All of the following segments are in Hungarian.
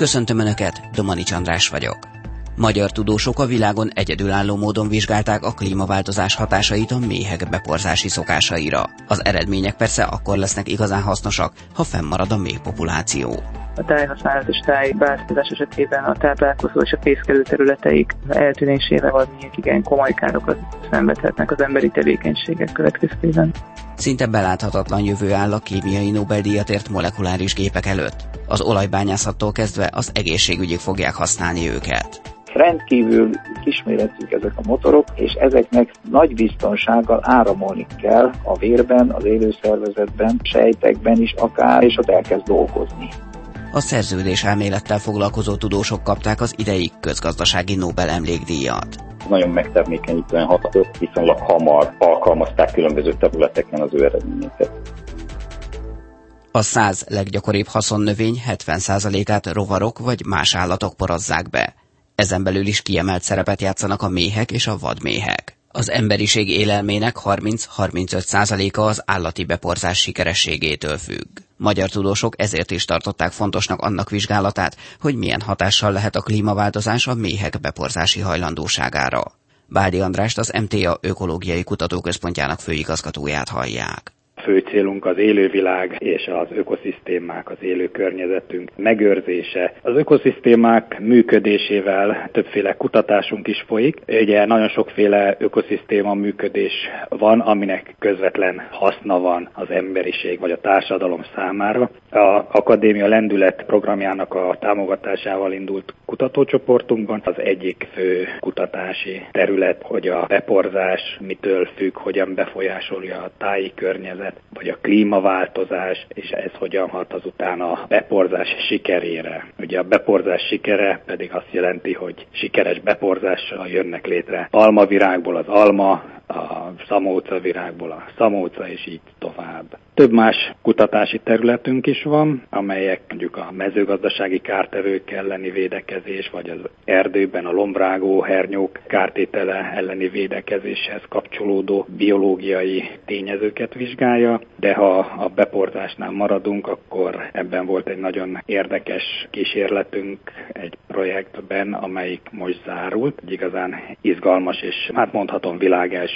Köszöntöm Önöket, Domani András vagyok. Magyar tudósok a világon egyedülálló módon vizsgálták a klímaváltozás hatásait a méhek beporzási szokásaira. Az eredmények persze akkor lesznek igazán hasznosak, ha fennmarad a méhpopuláció a tájhasználat és tájbeáztatás esetében a táplálkozó és a fészkelő területeik eltűnésével valamilyen igen komoly károkat szenvedhetnek az emberi tevékenységek következtében. Szinte beláthatatlan jövő áll a kémiai Nobel-díjat ért molekuláris gépek előtt. Az olajbányászattól kezdve az egészségügyig fogják használni őket rendkívül kisméretűek ezek a motorok, és ezeknek nagy biztonsággal áramolni kell a vérben, az élőszervezetben, sejtekben is akár, és ott elkezd dolgozni. A szerződés elmélettel foglalkozó tudósok kapták az idei közgazdasági Nobel emlékdíjat. Nagyon megtermékenyítően hatott, viszonylag hamar alkalmazták különböző területeken az ő eredményeket. A száz leggyakoribb haszonnövény 70%-át rovarok vagy más állatok porozzák be. Ezen belül is kiemelt szerepet játszanak a méhek és a vadméhek. Az emberiség élelmének 30-35%-a az állati beporzás sikerességétől függ. Magyar tudósok ezért is tartották fontosnak annak vizsgálatát, hogy milyen hatással lehet a klímaváltozás a méhek beporzási hajlandóságára. Bádi Andrást az MTA Ökológiai Kutatóközpontjának főigazgatóját hallják fő célunk az élővilág és az ökoszisztémák, az élő környezetünk megőrzése. Az ökoszisztémák működésével többféle kutatásunk is folyik. Ugye nagyon sokféle ökoszisztéma működés van, aminek közvetlen haszna van az emberiség vagy a társadalom számára. A Akadémia Lendület programjának a támogatásával indult kutatócsoportunkban az egyik fő kutatási terület, hogy a beporzás mitől függ, hogyan befolyásolja a táji környezet környezet, vagy a klímaváltozás, és ez hogyan hat azután a beporzás sikerére. Ugye a beporzás sikere pedig azt jelenti, hogy sikeres beporzással jönnek létre almavirágból az alma, a szamóca virágból a szamóca, és így tovább. Több más kutatási területünk is van, amelyek mondjuk a mezőgazdasági kártevők elleni védekezés, vagy az erdőben a lombrágó hernyók kártétele elleni védekezéshez kapcsolódó biológiai tényezőket vizsgálja, de ha a beportásnál maradunk, akkor ebben volt egy nagyon érdekes kísérletünk egy projektben, amelyik most zárult. Egy igazán izgalmas és hát mondhatom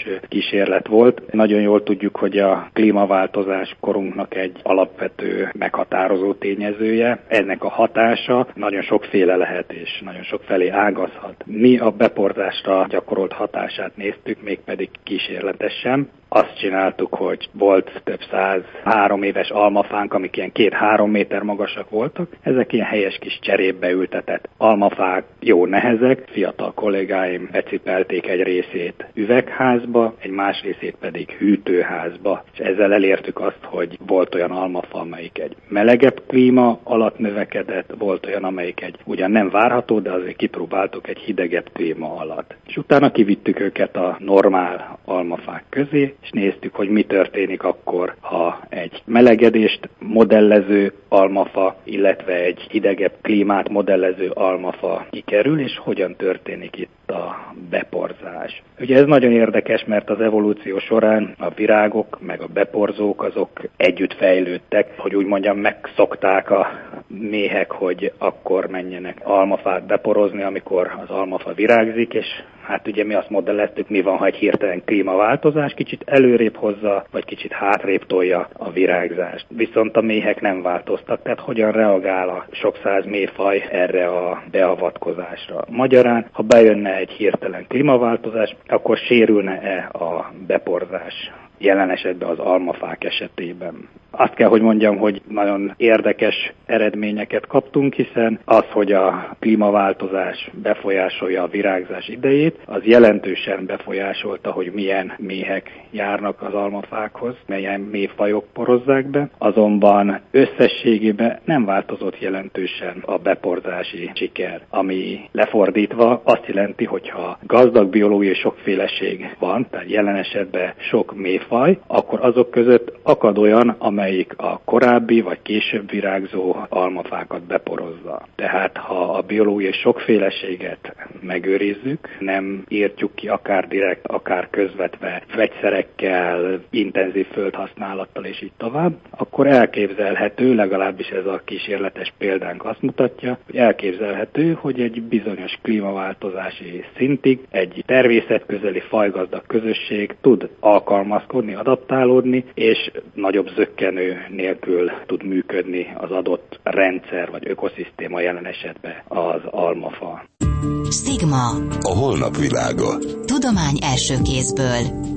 világels kísérlet volt. Nagyon jól tudjuk, hogy a klímaváltozás korunknak egy alapvető meghatározó tényezője. Ennek a hatása nagyon sokféle lehet és nagyon sok felé ágazhat. Mi a beporzásra gyakorolt hatását néztük, mégpedig kísérletesen azt csináltuk, hogy volt több száz három éves almafánk, amik ilyen két-három méter magasak voltak. Ezek ilyen helyes kis cserébe ültetett almafák, jó nehezek. Fiatal kollégáim becipelték egy részét üvegházba, egy más részét pedig hűtőházba. És ezzel elértük azt, hogy volt olyan almafa, amelyik egy melegebb klíma alatt növekedett, volt olyan, amelyik egy ugyan nem várható, de azért kipróbáltuk egy hidegebb klíma alatt. És utána kivittük őket a normál almafák közé, és néztük, hogy mi történik akkor, ha egy melegedést modellező almafa, illetve egy hidegebb klímát modellező almafa kikerül, és hogyan történik itt a beporzás. Ugye ez nagyon érdekes, mert az evolúció során a virágok meg a beporzók azok együtt fejlődtek, hogy úgy mondjam megszokták a méhek, hogy akkor menjenek almafát beporozni, amikor az almafa virágzik, és hát ugye mi azt modelleztük, mi van, ha egy hirtelen klímaváltozás kicsit előrébb hozza, vagy kicsit hátrébb tolja a virágzást. Viszont a méhek nem változtak, tehát hogyan reagál a sok száz méhfaj erre a beavatkozásra. Magyarán, ha bejönne egy hirtelen klímaváltozás, akkor sérülne-e a beporzás jelen esetben az almafák esetében. Azt kell, hogy mondjam, hogy nagyon érdekes eredményeket kaptunk, hiszen az, hogy a klímaváltozás befolyásolja a virágzás idejét, az jelentősen befolyásolta, hogy milyen méhek járnak az almafákhoz, melyen méhfajok porozzák be, azonban összességében nem változott jelentősen a beporzási siker, ami lefordítva azt jelenti, hogy ha gazdag biológiai sokféleség van, tehát jelen esetben sok méhfaj, akkor azok között akad olyan, amely amelyik a korábbi vagy később virágzó almafákat beporozza. Tehát ha a biológiai sokféleséget megőrizzük, nem írtjuk ki akár direkt, akár közvetve vegyszerekkel, intenzív földhasználattal és így tovább, akkor elképzelhető, legalábbis ez a kísérletes példánk azt mutatja, hogy elképzelhető, hogy egy bizonyos klímaváltozási szintig egy természetközeli fajgazdag közösség tud alkalmazkodni, adaptálódni, és nagyobb zöggenő nélkül tud működni az adott rendszer vagy ökoszisztéma jelen esetben az almafa. Stigma. A holnap világa. Tudomány első kézből.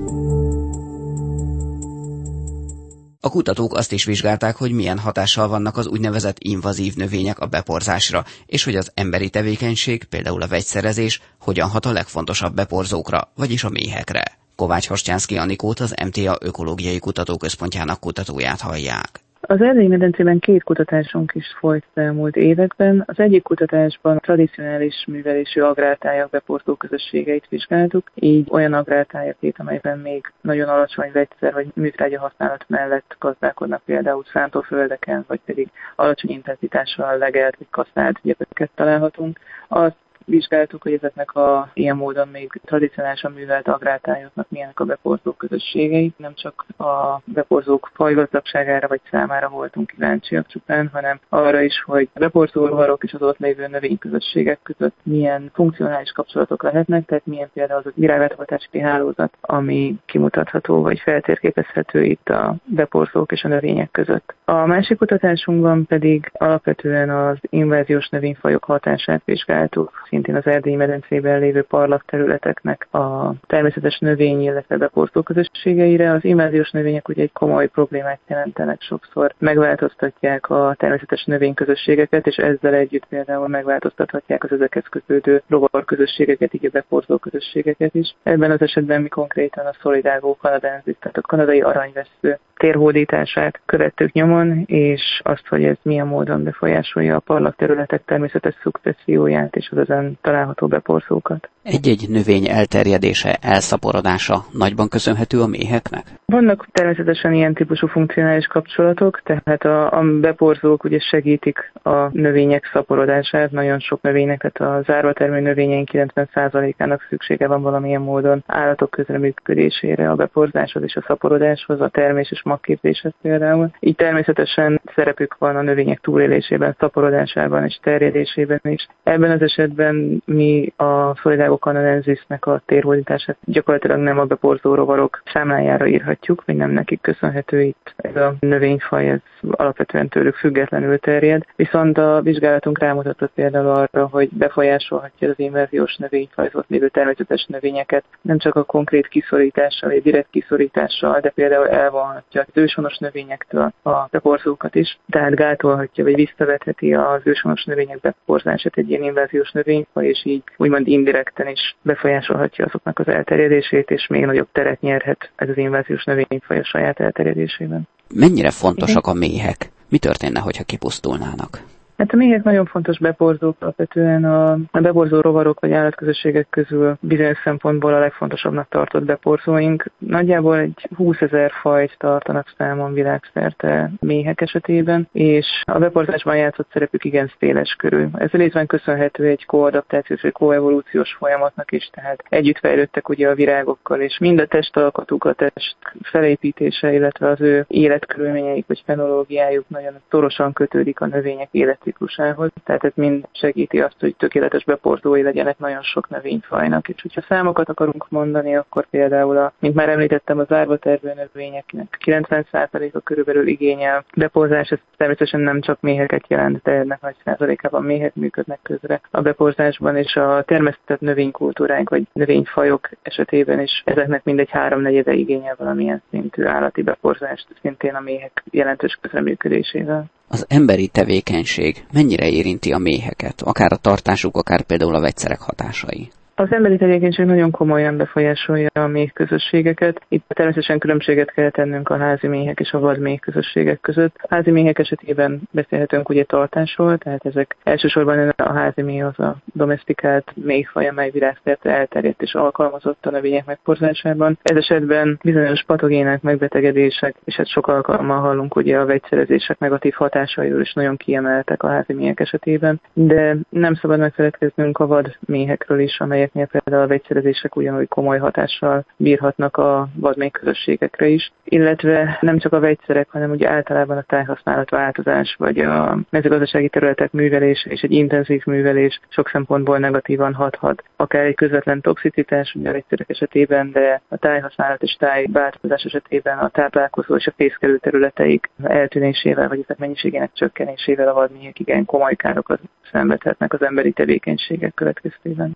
A kutatók azt is vizsgálták, hogy milyen hatással vannak az úgynevezett invazív növények a beporzásra, és hogy az emberi tevékenység, például a vegyszerezés, hogyan hat a legfontosabb beporzókra, vagyis a méhekre. Kovács Horstyánszki Anikót az MTA Ökológiai Kutatóközpontjának kutatóját hallják. Az erdélyi medencében két kutatásunk is folyt elmúlt években. Az egyik kutatásban tradicionális művelésű agrártájak beportó közösségeit vizsgáltuk, így olyan agrártájakét, amelyben még nagyon alacsony vegyszer vagy műtrágya használat mellett gazdálkodnak például szántóföldeken, vagy pedig alacsony intenzitással legelt vagy kasznált gyepeket találhatunk. Azt vizsgáltuk, hogy ezeknek a ilyen módon még tradicionálisan művelt agrártájoknak milyenek a beporzó közösségei. Nem csak a beporzók fajgazdagságára vagy számára voltunk kíváncsiak csupán, hanem arra is, hogy a beporzó rovarok és az ott lévő növényközösségek között milyen funkcionális kapcsolatok lehetnek, tehát milyen például az a virágáthatási hálózat, ami kimutatható vagy feltérképezhető itt a beporzók és a növények között. A másik kutatásunkban pedig alapvetően az inváziós növényfajok hatását vizsgáltuk, szintén az erdélyi medencében lévő parlak területeknek a természetes növény, illetve beportó közösségeire. Az inváziós növények ugye egy komoly problémát jelentenek sokszor. Megváltoztatják a természetes növényközösségeket, és ezzel együtt például megváltoztathatják az ezekhez kötődő rovar közösségeket, így a beportó közösségeket is. Ebben az esetben mi konkrétan a szolidágó kanadenzis, tehát a kanadai aranyvesző térhódítását követtük nyomon, és azt, hogy ez milyen módon befolyásolja a parlak területek természetes szukcesszióját és az ezen található beporzókat. Egy-egy növény elterjedése, elszaporodása nagyban köszönhető a méheknek? Vannak természetesen ilyen típusú funkcionális kapcsolatok, tehát a, a beporzók ugye segítik a növények szaporodását. Nagyon sok növénynek, tehát a zárva termő növényeink 90%-ának szüksége van valamilyen módon állatok közreműködésére, a beporzáshoz és a szaporodáshoz, a termés és magképzéshez például. Így természetesen szerepük van a növények túlélésében, szaporodásában és terjedésében is. Ebben az esetben mi a Solidago canadensisnek a térhódítását gyakorlatilag nem a beporzó rovarok számlájára írhatjuk, vagy nem nekik köszönhető itt. Ez a növényfaj, ez alapvetően tőlük függetlenül terjed. Viszont a vizsgálatunk rámutatott például arra, hogy befolyásolhatja az inverziós növényfajzot lévő természetes növényeket, nem csak a konkrét kiszorítással, vagy direkt kiszorítással, de például elvonhatja az őshonos növényektől a beporzókat is, tehát gátolhatja vagy visszavetheti az őshonos növények beporzását egy ilyen inváziós növényfaj, és így úgymond indirekten is befolyásolhatja azoknak az elterjedését, és még nagyobb teret nyerhet ez az inváziós növényfaj a saját elterjedésében. Mennyire fontosak a méhek? Mi történne, hogyha kipusztulnának? Hát a méhek nagyon fontos beporzók, alapvetően a, a beborzó rovarok vagy állatközösségek közül bizonyos szempontból a legfontosabbnak tartott beporzóink. Nagyjából egy 20 ezer fajt tartanak számon világszerte méhek esetében, és a beporzásban játszott szerepük igen széles körül. Ez részben köszönhető egy koadaptációs vagy koevolúciós folyamatnak is, tehát együtt fejlődtek ugye a virágokkal, és mind a testalkatuk, a test felépítése, illetve az ő életkörülményeik vagy fenológiájuk nagyon szorosan kötődik a növények élet ciklusához, tehát ez mind segíti azt, hogy tökéletes beportói legyenek nagyon sok növényfajnak. És hogyha számokat akarunk mondani, akkor például, a, mint már említettem, az árva tervő növényeknek 90%-a körülbelül igényel beporzás, ez természetesen nem csak méheket jelent, de ennek nagy százalékában méhek működnek közre a beporzásban, és a termesztett növénykultúránk vagy növényfajok esetében is ezeknek mindegy háromnegyede igényel valamilyen szintű állati beporzást, szintén a méhek jelentős közreműködésével. Az emberi tevékenység mennyire érinti a méheket, akár a tartásuk, akár például a vegyszerek hatásai? Az emberi tevékenység nagyon komolyan befolyásolja a méh közösségeket. Itt természetesen különbséget kell tennünk a házi méhek és a vad méh közösségek között. A házi méhek esetében beszélhetünk ugye tartásról, tehát ezek elsősorban a házi méh az a domestikált méhfaj, amely virágszerte elterjedt és alkalmazott a növények megporzásában. Ez esetben bizonyos patogének, megbetegedések, és hát sok alkalommal hallunk ugye a vegyszerezések negatív hatásairól is nagyon kiemeltek a házi méhek esetében, de nem szabad megfeledkeznünk a vad méhekről is, amelyek amelyeknél például a vegyszerezések ugyanúgy komoly hatással bírhatnak a vadmély közösségekre is, illetve nem csak a vegyszerek, hanem ugye általában a tájhasználat változás, vagy a mezőgazdasági területek művelése és egy intenzív művelés sok szempontból negatívan hathat. Akár egy közvetlen toxicitás, ugye a vegyszerek esetében, de a tájhasználat és tájváltozás esetében a táplálkozó és a fészkelő területeik eltűnésével, vagy ezek mennyiségének csökkenésével a vadmélyek igen komoly károkat szenvedhetnek az emberi tevékenységek következtében.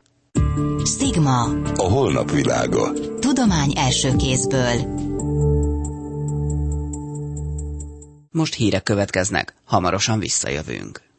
Stigma. A holnap világa. Tudomány első kézből. Most hírek következnek, hamarosan visszajövünk.